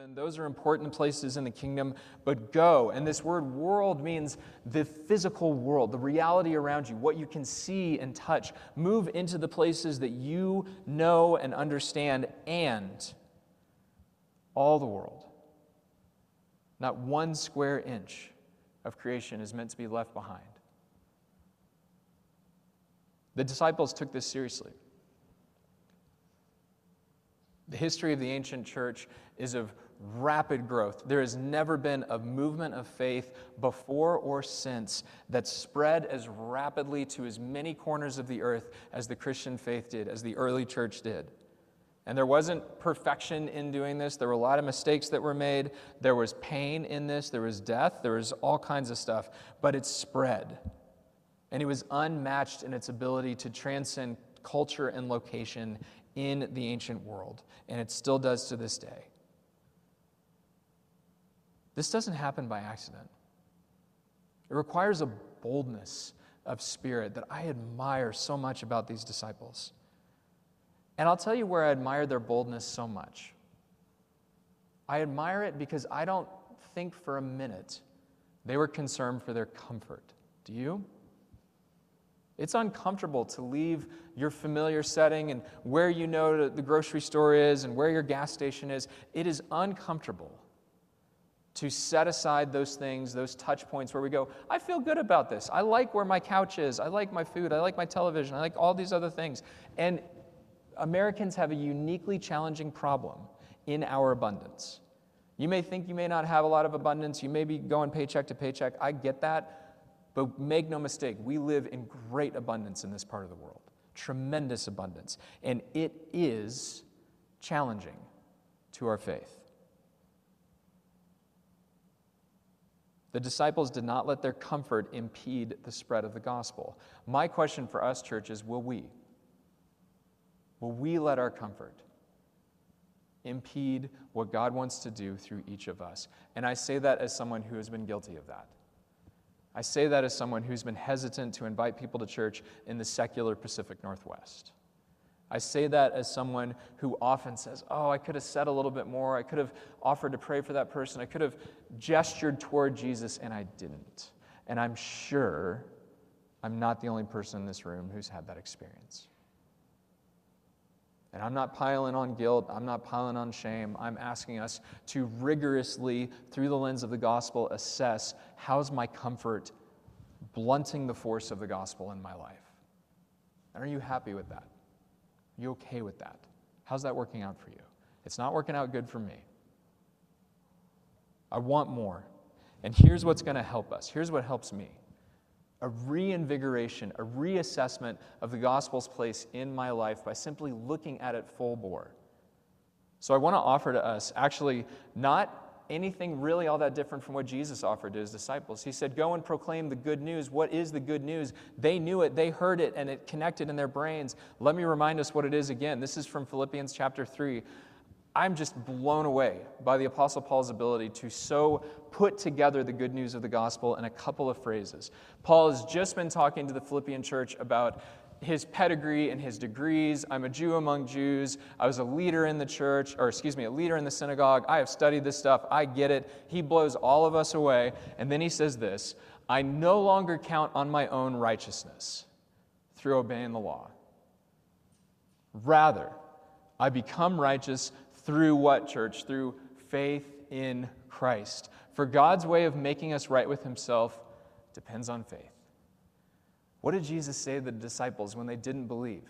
And those are important places in the kingdom, but go. And this word world means the physical world, the reality around you, what you can see and touch. Move into the places that you know and understand, and all the world. Not one square inch of creation is meant to be left behind. The disciples took this seriously. The history of the ancient church is of rapid growth. There has never been a movement of faith before or since that spread as rapidly to as many corners of the earth as the Christian faith did, as the early church did. And there wasn't perfection in doing this. There were a lot of mistakes that were made. There was pain in this. There was death. There was all kinds of stuff. But it spread. And it was unmatched in its ability to transcend culture and location in the ancient world. And it still does to this day. This doesn't happen by accident. It requires a boldness of spirit that I admire so much about these disciples. And I'll tell you where I admire their boldness so much. I admire it because I don't think for a minute they were concerned for their comfort. Do you? It's uncomfortable to leave your familiar setting and where you know the grocery store is and where your gas station is. It is uncomfortable to set aside those things, those touch points where we go, I feel good about this. I like where my couch is. I like my food. I like my television. I like all these other things. And Americans have a uniquely challenging problem in our abundance. You may think you may not have a lot of abundance. You may be going paycheck to paycheck. I get that. But make no mistake, we live in great abundance in this part of the world, tremendous abundance. And it is challenging to our faith. The disciples did not let their comfort impede the spread of the gospel. My question for us, church, is will we? Will we let our comfort impede what God wants to do through each of us? And I say that as someone who has been guilty of that. I say that as someone who's been hesitant to invite people to church in the secular Pacific Northwest. I say that as someone who often says, Oh, I could have said a little bit more. I could have offered to pray for that person. I could have gestured toward Jesus, and I didn't. And I'm sure I'm not the only person in this room who's had that experience. And I'm not piling on guilt, I'm not piling on shame. I'm asking us to rigorously, through the lens of the gospel, assess how's my comfort blunting the force of the gospel in my life? And are you happy with that? You okay with that? How's that working out for you? It's not working out good for me. I want more. And here's what's going to help us. Here's what helps me a reinvigoration, a reassessment of the gospel's place in my life by simply looking at it full bore. So I want to offer to us actually not anything really all that different from what Jesus offered to his disciples. He said, Go and proclaim the good news. What is the good news? They knew it, they heard it, and it connected in their brains. Let me remind us what it is again. This is from Philippians chapter 3. I'm just blown away by the Apostle Paul's ability to so put together the good news of the gospel in a couple of phrases. Paul has just been talking to the Philippian church about his pedigree and his degrees. I'm a Jew among Jews. I was a leader in the church, or excuse me, a leader in the synagogue. I have studied this stuff. I get it. He blows all of us away. And then he says this I no longer count on my own righteousness through obeying the law. Rather, I become righteous through what, church? Through faith in Christ. For God's way of making us right with himself depends on faith. What did Jesus say to the disciples when they didn't believe?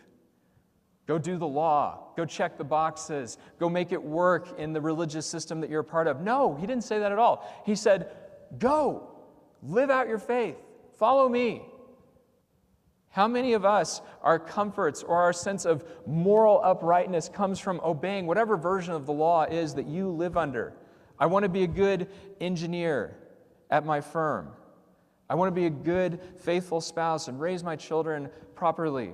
Go do the law. Go check the boxes. Go make it work in the religious system that you're a part of. No, he didn't say that at all. He said, Go, live out your faith, follow me. How many of us, our comforts or our sense of moral uprightness comes from obeying whatever version of the law is that you live under? I want to be a good engineer at my firm. I want to be a good, faithful spouse and raise my children properly.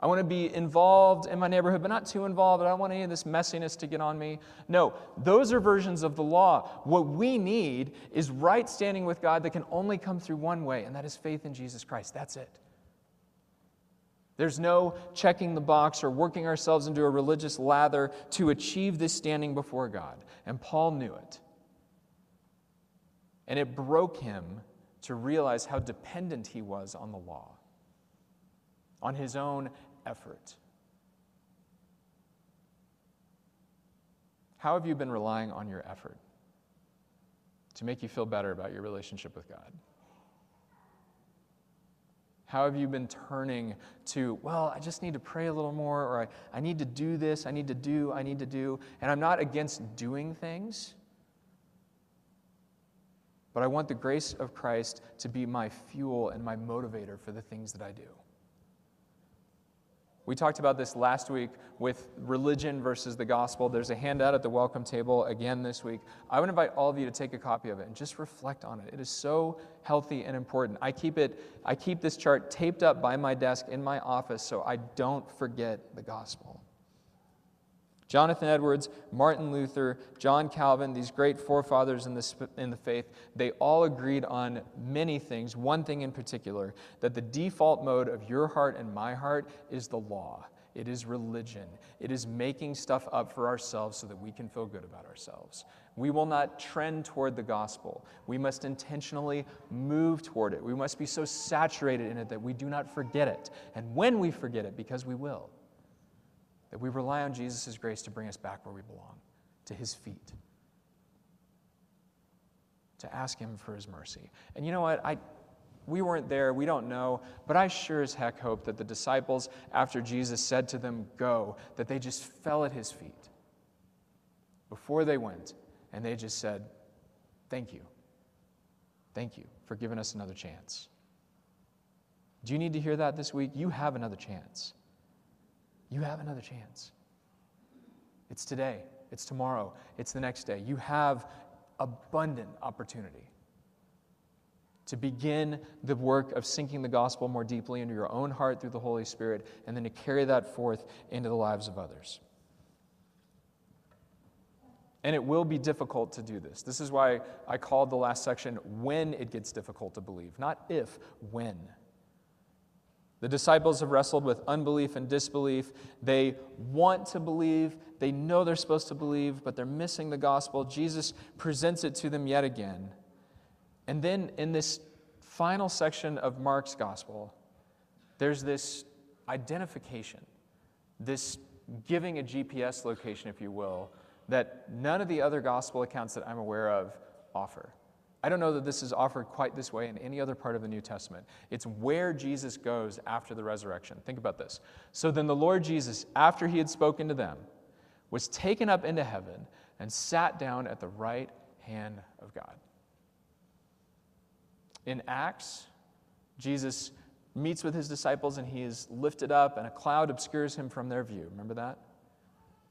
I want to be involved in my neighborhood, but not too involved. I don't want any of this messiness to get on me. No, those are versions of the law. What we need is right standing with God that can only come through one way, and that is faith in Jesus Christ. That's it. There's no checking the box or working ourselves into a religious lather to achieve this standing before God. And Paul knew it. And it broke him to realize how dependent he was on the law, on his own effort. How have you been relying on your effort to make you feel better about your relationship with God? How have you been turning to, well, I just need to pray a little more, or I, I need to do this, I need to do, I need to do. And I'm not against doing things, but I want the grace of Christ to be my fuel and my motivator for the things that I do. We talked about this last week with religion versus the gospel. There's a handout at the welcome table again this week. I would invite all of you to take a copy of it and just reflect on it. It is so healthy and important. I keep it I keep this chart taped up by my desk in my office so I don't forget the gospel. Jonathan Edwards, Martin Luther, John Calvin, these great forefathers in the, in the faith, they all agreed on many things. One thing in particular that the default mode of your heart and my heart is the law, it is religion, it is making stuff up for ourselves so that we can feel good about ourselves. We will not trend toward the gospel. We must intentionally move toward it. We must be so saturated in it that we do not forget it. And when we forget it, because we will, that we rely on Jesus' grace to bring us back where we belong, to his feet, to ask him for his mercy. And you know what? I, we weren't there, we don't know, but I sure as heck hope that the disciples, after Jesus said to them, Go, that they just fell at his feet before they went, and they just said, Thank you. Thank you for giving us another chance. Do you need to hear that this week? You have another chance. You have another chance. It's today, it's tomorrow, it's the next day. You have abundant opportunity to begin the work of sinking the gospel more deeply into your own heart through the Holy Spirit, and then to carry that forth into the lives of others. And it will be difficult to do this. This is why I called the last section when it gets difficult to believe, not if, when. The disciples have wrestled with unbelief and disbelief. They want to believe, they know they're supposed to believe, but they're missing the gospel. Jesus presents it to them yet again. And then in this final section of Mark's gospel, there's this identification, this giving a GPS location, if you will, that none of the other gospel accounts that I'm aware of offer. I don't know that this is offered quite this way in any other part of the New Testament. It's where Jesus goes after the resurrection. Think about this. So then the Lord Jesus, after he had spoken to them, was taken up into heaven and sat down at the right hand of God. In Acts, Jesus meets with his disciples and he is lifted up, and a cloud obscures him from their view. Remember that?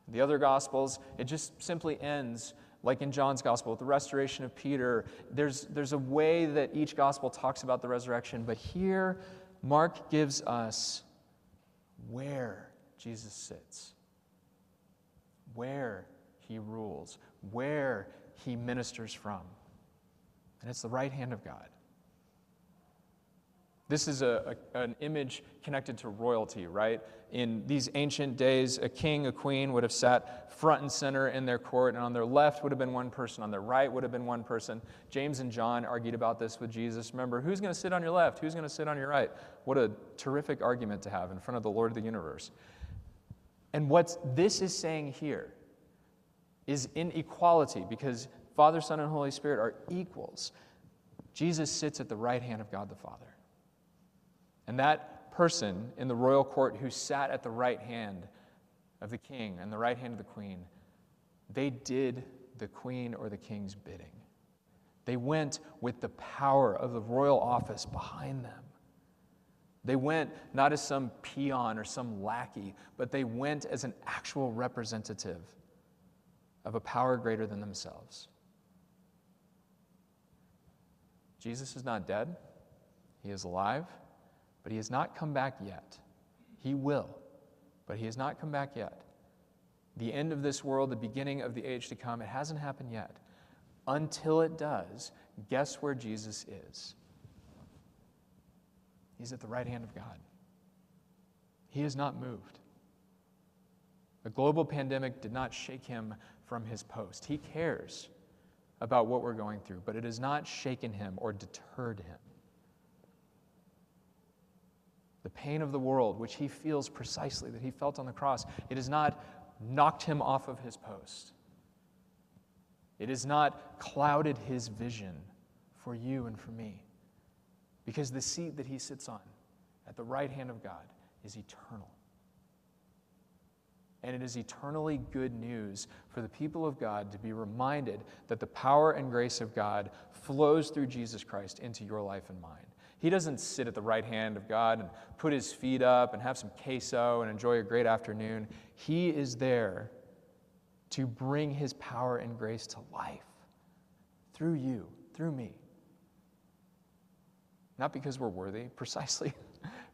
The other Gospels, it just simply ends like in John's gospel with the restoration of Peter. There's, there's a way that each gospel talks about the resurrection, but here Mark gives us where Jesus sits, where he rules, where he ministers from. And it's the right hand of God. This is a, a, an image connected to royalty, right? In these ancient days, a king, a queen would have sat front and center in their court, and on their left would have been one person, on their right would have been one person. James and John argued about this with Jesus. Remember, who's going to sit on your left? Who's going to sit on your right? What a terrific argument to have in front of the Lord of the universe. And what this is saying here is inequality because Father, Son, and Holy Spirit are equals. Jesus sits at the right hand of God the Father. And that person in the royal court who sat at the right hand of the king and the right hand of the queen, they did the queen or the king's bidding. They went with the power of the royal office behind them. They went not as some peon or some lackey, but they went as an actual representative of a power greater than themselves. Jesus is not dead, he is alive but he has not come back yet. He will, but he has not come back yet. The end of this world, the beginning of the age to come, it hasn't happened yet. Until it does, guess where Jesus is? He's at the right hand of God. He has not moved. The global pandemic did not shake him from his post. He cares about what we're going through, but it has not shaken him or deterred him. The pain of the world, which he feels precisely that he felt on the cross, it has not knocked him off of his post. It has not clouded his vision for you and for me. Because the seat that he sits on at the right hand of God is eternal. And it is eternally good news for the people of God to be reminded that the power and grace of God flows through Jesus Christ into your life and mine. He doesn't sit at the right hand of God and put his feet up and have some queso and enjoy a great afternoon. He is there to bring his power and grace to life through you, through me. Not because we're worthy, precisely,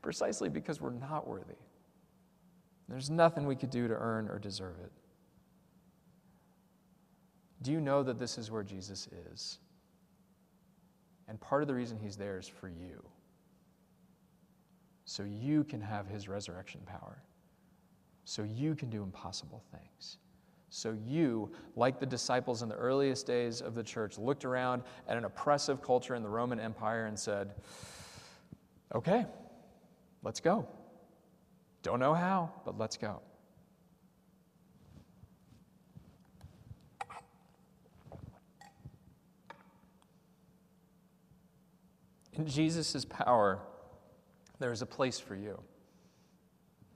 precisely because we're not worthy. There's nothing we could do to earn or deserve it. Do you know that this is where Jesus is? And part of the reason he's there is for you. So you can have his resurrection power. So you can do impossible things. So you, like the disciples in the earliest days of the church, looked around at an oppressive culture in the Roman Empire and said, okay, let's go. Don't know how, but let's go. In Jesus' power, there is a place for you.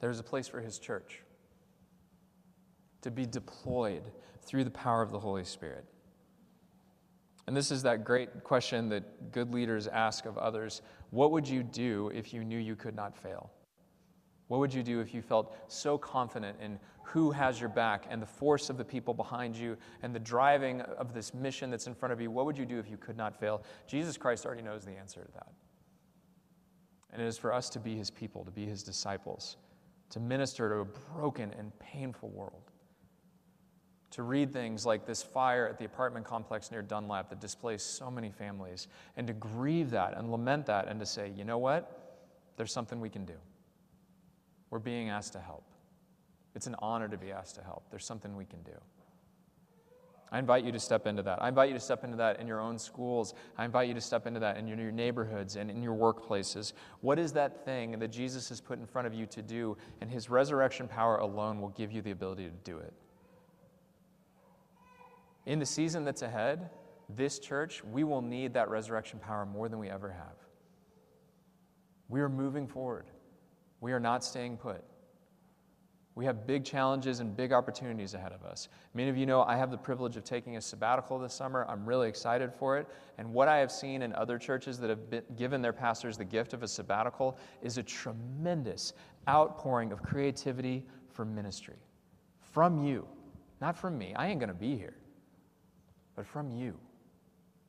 there is a place for his church to be deployed through the power of the Holy Spirit. And this is that great question that good leaders ask of others What would you do if you knew you could not fail? What would you do if you felt so confident in who has your back and the force of the people behind you and the driving of this mission that's in front of you? What would you do if you could not fail? Jesus Christ already knows the answer to that. And it is for us to be his people, to be his disciples, to minister to a broken and painful world to read things like this fire at the apartment complex near Dunlap that displaced so many families, and to grieve that and lament that, and to say, you know what? There's something we can do. We're being asked to help. It's an honor to be asked to help. There's something we can do. I invite you to step into that. I invite you to step into that in your own schools. I invite you to step into that in your, neighborhoods and in your workplaces. What is that thing that Jesus has put in front of you to do? And his resurrection power alone will give you the ability to do it. In the season that's ahead, this church, we will need that resurrection power more than we ever have. We are moving forward. We are not staying put. We have big challenges and big opportunities ahead of us. Many of you know I have the privilege of taking a sabbatical this summer. I'm really excited for it. And what I have seen in other churches that have been, given their pastors the gift of a sabbatical is a tremendous outpouring of creativity for ministry from you, not from me. I ain't going to be here but from you,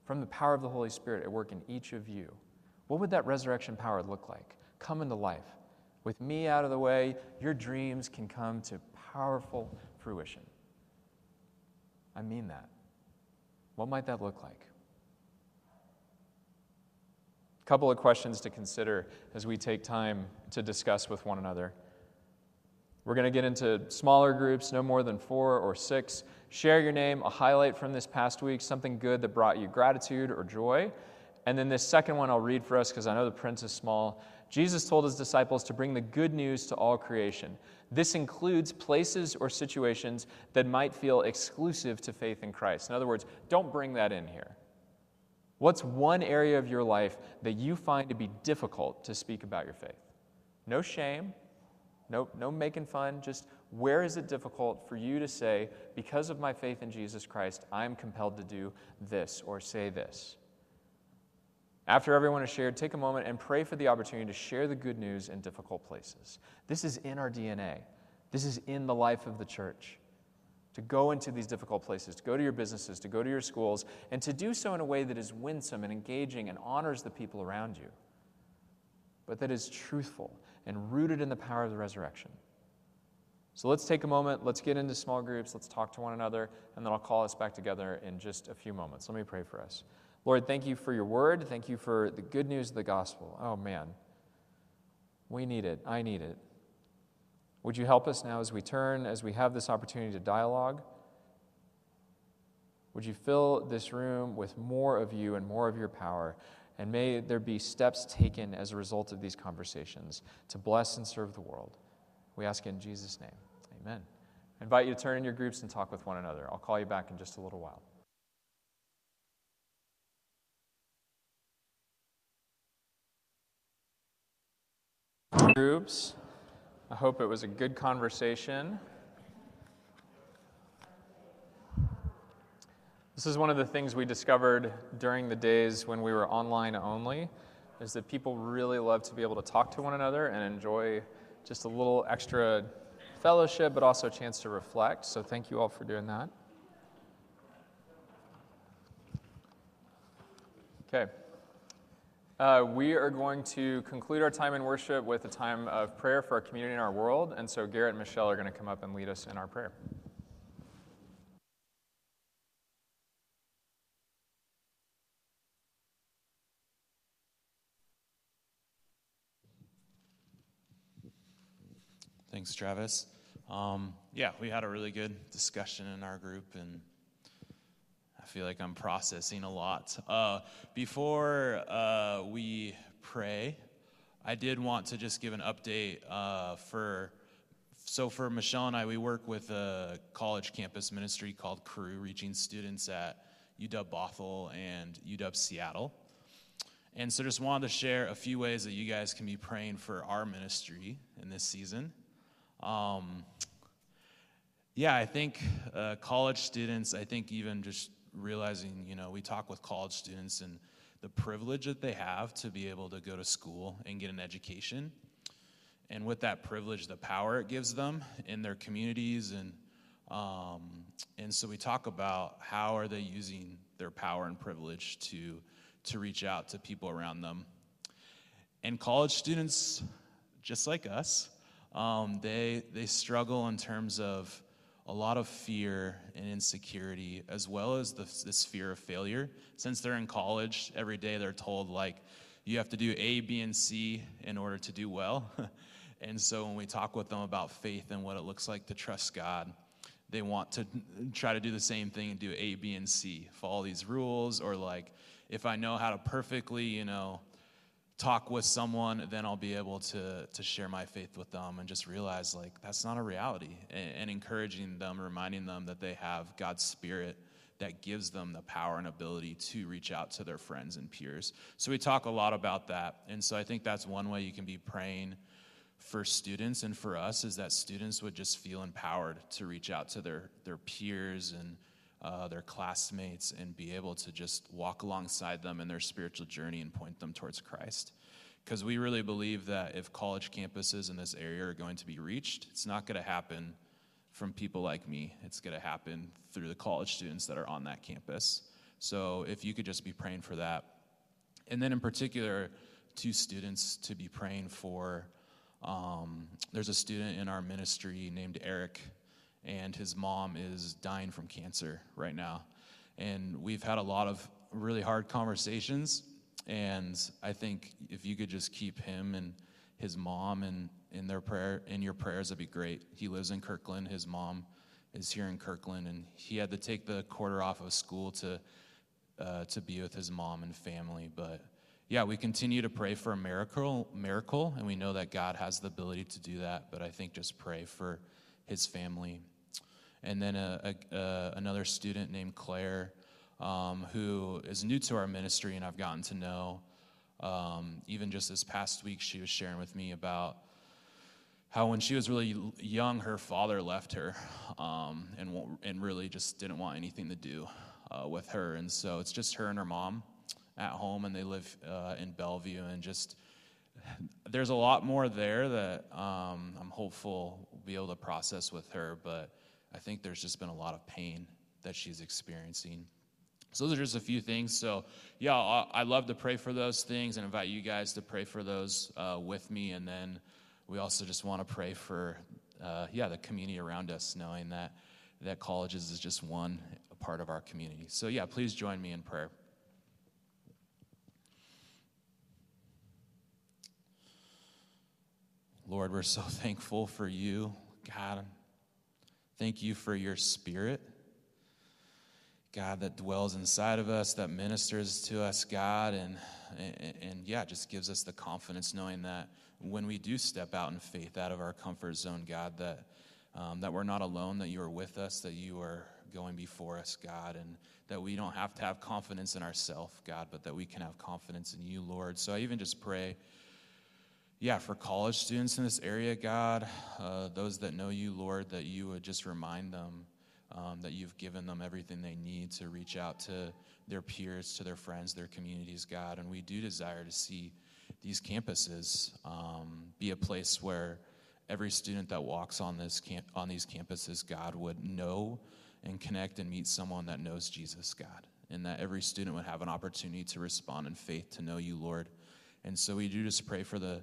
from the power of the Holy Spirit at work in each of you. What would that resurrection power look like? Come into life. With me out of the way, your dreams can come to powerful fruition. I mean that. What might that look like? A couple of questions to consider as we take time to discuss with one another. We're going to get into smaller groups, no more than four or six. Share your name, a highlight from this past week, something good that brought you gratitude or joy. And then this second one I'll read for us because I know the print is small. Jesus told his disciples to bring the good news to all creation. This includes places or situations that might feel exclusive to faith in Christ. In other words, don't bring that in here. What's one area of your life that you find to be difficult to speak about your faith? No shame, no, no making fun, just where is it difficult for you to say, because of my faith in Jesus Christ, I'm compelled to do this or say this? After everyone has shared, take a moment and pray for the opportunity to share the good news in difficult places. This is in our DNA, this is in the life of the church. To go into these difficult places, to go to your businesses, to go to your schools, and to do so in a way that is winsome and engaging and honors the people around you, but that is truthful and rooted in the power of the resurrection. So let's take a moment, let's get into small groups, let's talk to one another, and then I'll call us back together in just a few moments. Let me pray for us. Lord, thank you for your word. Thank you for the good news of the gospel. Oh, man. We need it. I need it. Would you help us now as we turn, as we have this opportunity to dialogue? Would you fill this room with more of you and more of your power? And may there be steps taken as a result of these conversations to bless and serve the world. We ask in Jesus' name. Amen. I invite you to turn in your groups and talk with one another. I'll call you back in just a little while. Groups, I hope it was a good conversation. This is one of the things we discovered during the days when we were online only, is that people really love to be able to talk to one another and enjoy just a little extra fellowship, but also a chance to reflect. So thank you all for doing that. Okay. Uh, we are going to conclude our time in worship with a time of prayer for our community and our world. And so Garrett and Michelle are going to come up and lead us in our prayer. Thanks, Travis. Um, yeah, we had a really good discussion in our group, and I feel like I'm processing a lot. Uh, before uh, we pray, I did want to just give an update uh, for. So, for Michelle and I, we work with a college campus ministry called Cru, reaching students at UW Bothell and UW Seattle. And so, just wanted to share a few ways that you guys can be praying for our ministry in this season. Um, yeah, I think uh, college students, I think even just realizing, you know, we talk with college students and the privilege that they have to be able to go to school and get an education. And with that privilege, the power it gives them in their communities. And, um, and so we talk about how are they using their power and privilege to, to reach out to people around them. And college students, just like us, um, they, they struggle in terms of a lot of fear and insecurity, as well as the, this fear of failure. Since they're in college, every day they're told, like, you have to do A, B, and C in order to do well. and so when we talk with them about faith and what it looks like to trust God, they want to try to do the same thing and do A, B, and C, follow these rules, or like, if I know how to perfectly, you know, talk with someone, then I'll be able to, to share my faith with them and just realize like that's not a reality and, and, encouraging them, reminding them that they have God's Spirit that gives them the power and ability to reach out to their friends and peers. So we talk a lot about that. And so I think that's one way you can be praying for students and for us is that students would just feel empowered to reach out to their, their peers and uh, their classmates and be able to just walk alongside them in their spiritual journey and point them towards Christ. Because we really believe that if college campuses in this area are going to be reached, it's not going to happen from people like me. It's going to happen through the college students that are on that campus. So if you could just be praying for that. And then, in particular, two students to be praying for. Um, there's a student in our ministry named Eric and his mom is dying from cancer right now. And we've had a lot of really hard conversations. And I think if you could just keep him and his mom and in their prayer in your prayers, that'd be great. He lives in Kirkland. His mom is here in Kirkland, and he had to take the quarter off of school to uh, to be with his mom and family. But yeah, we continue to pray for a miracle, miracle, and we know that God has the ability to do that. But I think just pray for his family and then a, a, a, another student named Claire, um, who is new to our ministry, and I've gotten to know. Um, even just this past week, she was sharing with me about how when she was really young, her father left her um, and, and really just didn't want anything to do uh, with her. And so it's just her and her mom at home, and they live uh, in Bellevue. And just there's a lot more there that um, I'm hopeful we'll be able to process with her. But I think there's just been a lot of pain that she's experiencing. So those are just a few things. So, yeah, I love to pray for those things and invite you guys to pray for those uh, with me. And then we also just want to pray for, uh, yeah, the community around us, knowing that that colleges is just one part of our community. So, yeah, please join me in prayer. Lord, we're so thankful for you, God. Thank you for your spirit. God, that dwells inside of us, that ministers to us, God, and, and, and, yeah, just gives us the confidence knowing that when we do step out in faith out of our comfort zone, God, that, um, that we're not alone, that you are with us, that you are going before us, God, and that we don't have to have confidence in ourselves, God, but that we can have confidence in you, Lord. So I even just pray, yeah, for college students in this area, God, uh, those that know you, Lord, that you would just remind them um, that you've given them everything they need to reach out to their peers, to their friends, their communities, God. And we do desire to see these campuses um, be a place where every student that walks on this camp, on these campuses, God, would know and connect and meet someone that knows Jesus, God, and that every student would have an opportunity to respond in faith to know you, Lord. And so we do just pray for the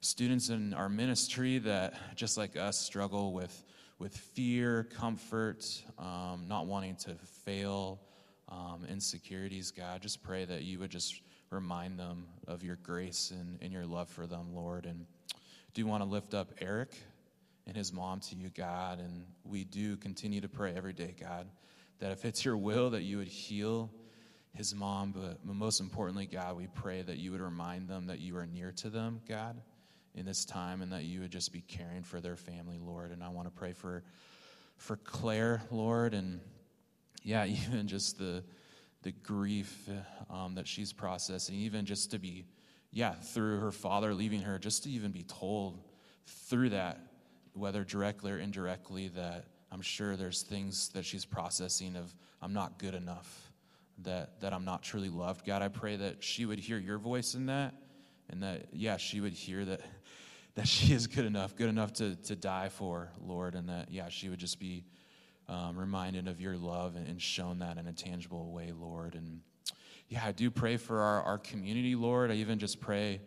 students in our ministry that, just like us, struggle with with fear, comfort, um, not wanting to fail, um, insecurities, God. Just pray that you would just remind them of your grace and, and your love for them, Lord. And do want to lift up Eric and his mom to you, God. And we do continue to pray every day, God, that if it's your will, that you would heal his mom. But most importantly, God, we pray that you would remind them that you are near to them, God in this time and that you would just be caring for their family, Lord. And I want to pray for for Claire, Lord, and yeah, even just the the grief um, that she's processing, even just to be, yeah, through her father leaving her, just to even be told through that, whether directly or indirectly, that I'm sure there's things that she's processing of I'm not good enough, that that I'm not truly loved. God, I pray that she would hear your voice in that, and that yeah, she would hear that that she is good enough, good enough to, to die for, Lord, and that, yeah, she would just be um, reminded of your love and, and, shown that in a tangible way, Lord. And yeah, I do pray for our, our community, Lord. I even just pray,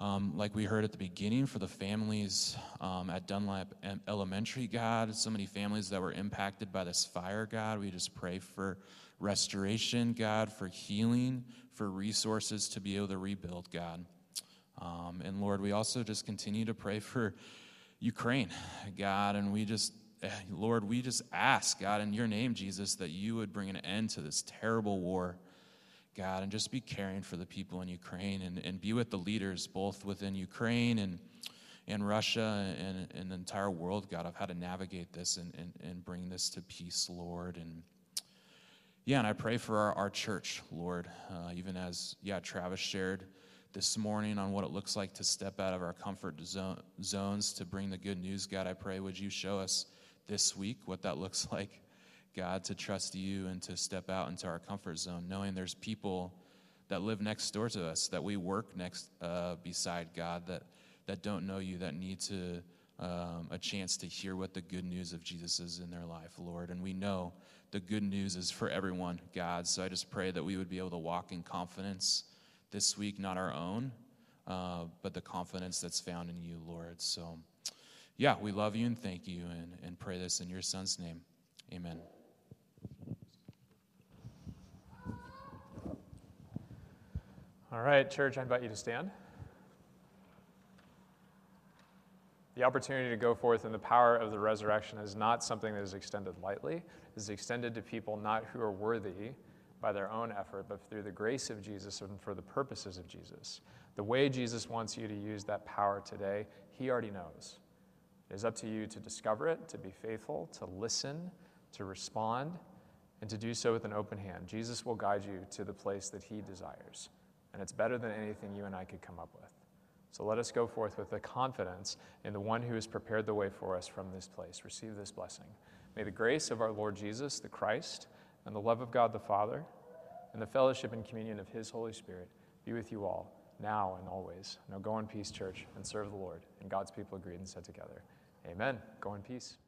um, like we heard at the beginning, for the families um, at Dunlap Elementary, God. So many families that were impacted by this fire, God. We just pray for restoration, God, for healing, for resources to be able to rebuild, God. Um, and Lord, we also just continue to pray for Ukraine, God, and we just, eh, Lord, we just ask, God, in your name, Jesus, that you would bring an end to this terrible war, God, and just be caring for the people in Ukraine and, and be with the leaders, both within Ukraine and, and Russia and, and the entire world, God, of how to navigate this and, and, and bring this to peace, Lord. And yeah, and I pray for our, our church, Lord, uh, even as, yeah, Travis shared this morning on what it looks like to step out of our comfort zones to bring the good news. God, I pray, would you show us this week what that looks like, God, to trust you and to step out into our comfort zone, knowing there's people that live next door to us, that we work next uh, beside God, that, that don't know you, that need to. Um, a chance to hear what the good news of Jesus is in their life, Lord. And we know the good news is for everyone, God. So I just pray that we would be able to walk in confidence this week, not our own, uh, but the confidence that's found in you, Lord. So, yeah, we love you and thank you and, and pray this in your son's name. Amen. All right, church, I invite you to stand. The opportunity to go forth in the power of the resurrection is not something that is extended lightly. It is extended to people not who are worthy, by their own effort, but through the grace of Jesus and for the purposes of Jesus. The way Jesus wants you to use that power today, He already knows. It is up to you to discover it, to be faithful, to listen, to respond, and to do so with an open hand. Jesus will guide you to the place that He desires. And it's better than anything you and I could come up with. So let us go forth with the confidence in the one who has prepared the way for us from this place. Receive this blessing. May the grace of our Lord Jesus, the Christ, and the love of God the Father, and the fellowship and communion of His Holy Spirit be with you all, now and always. Now go in peace, church, and serve the Lord. And God's people agreed and said together, Amen. Go in peace.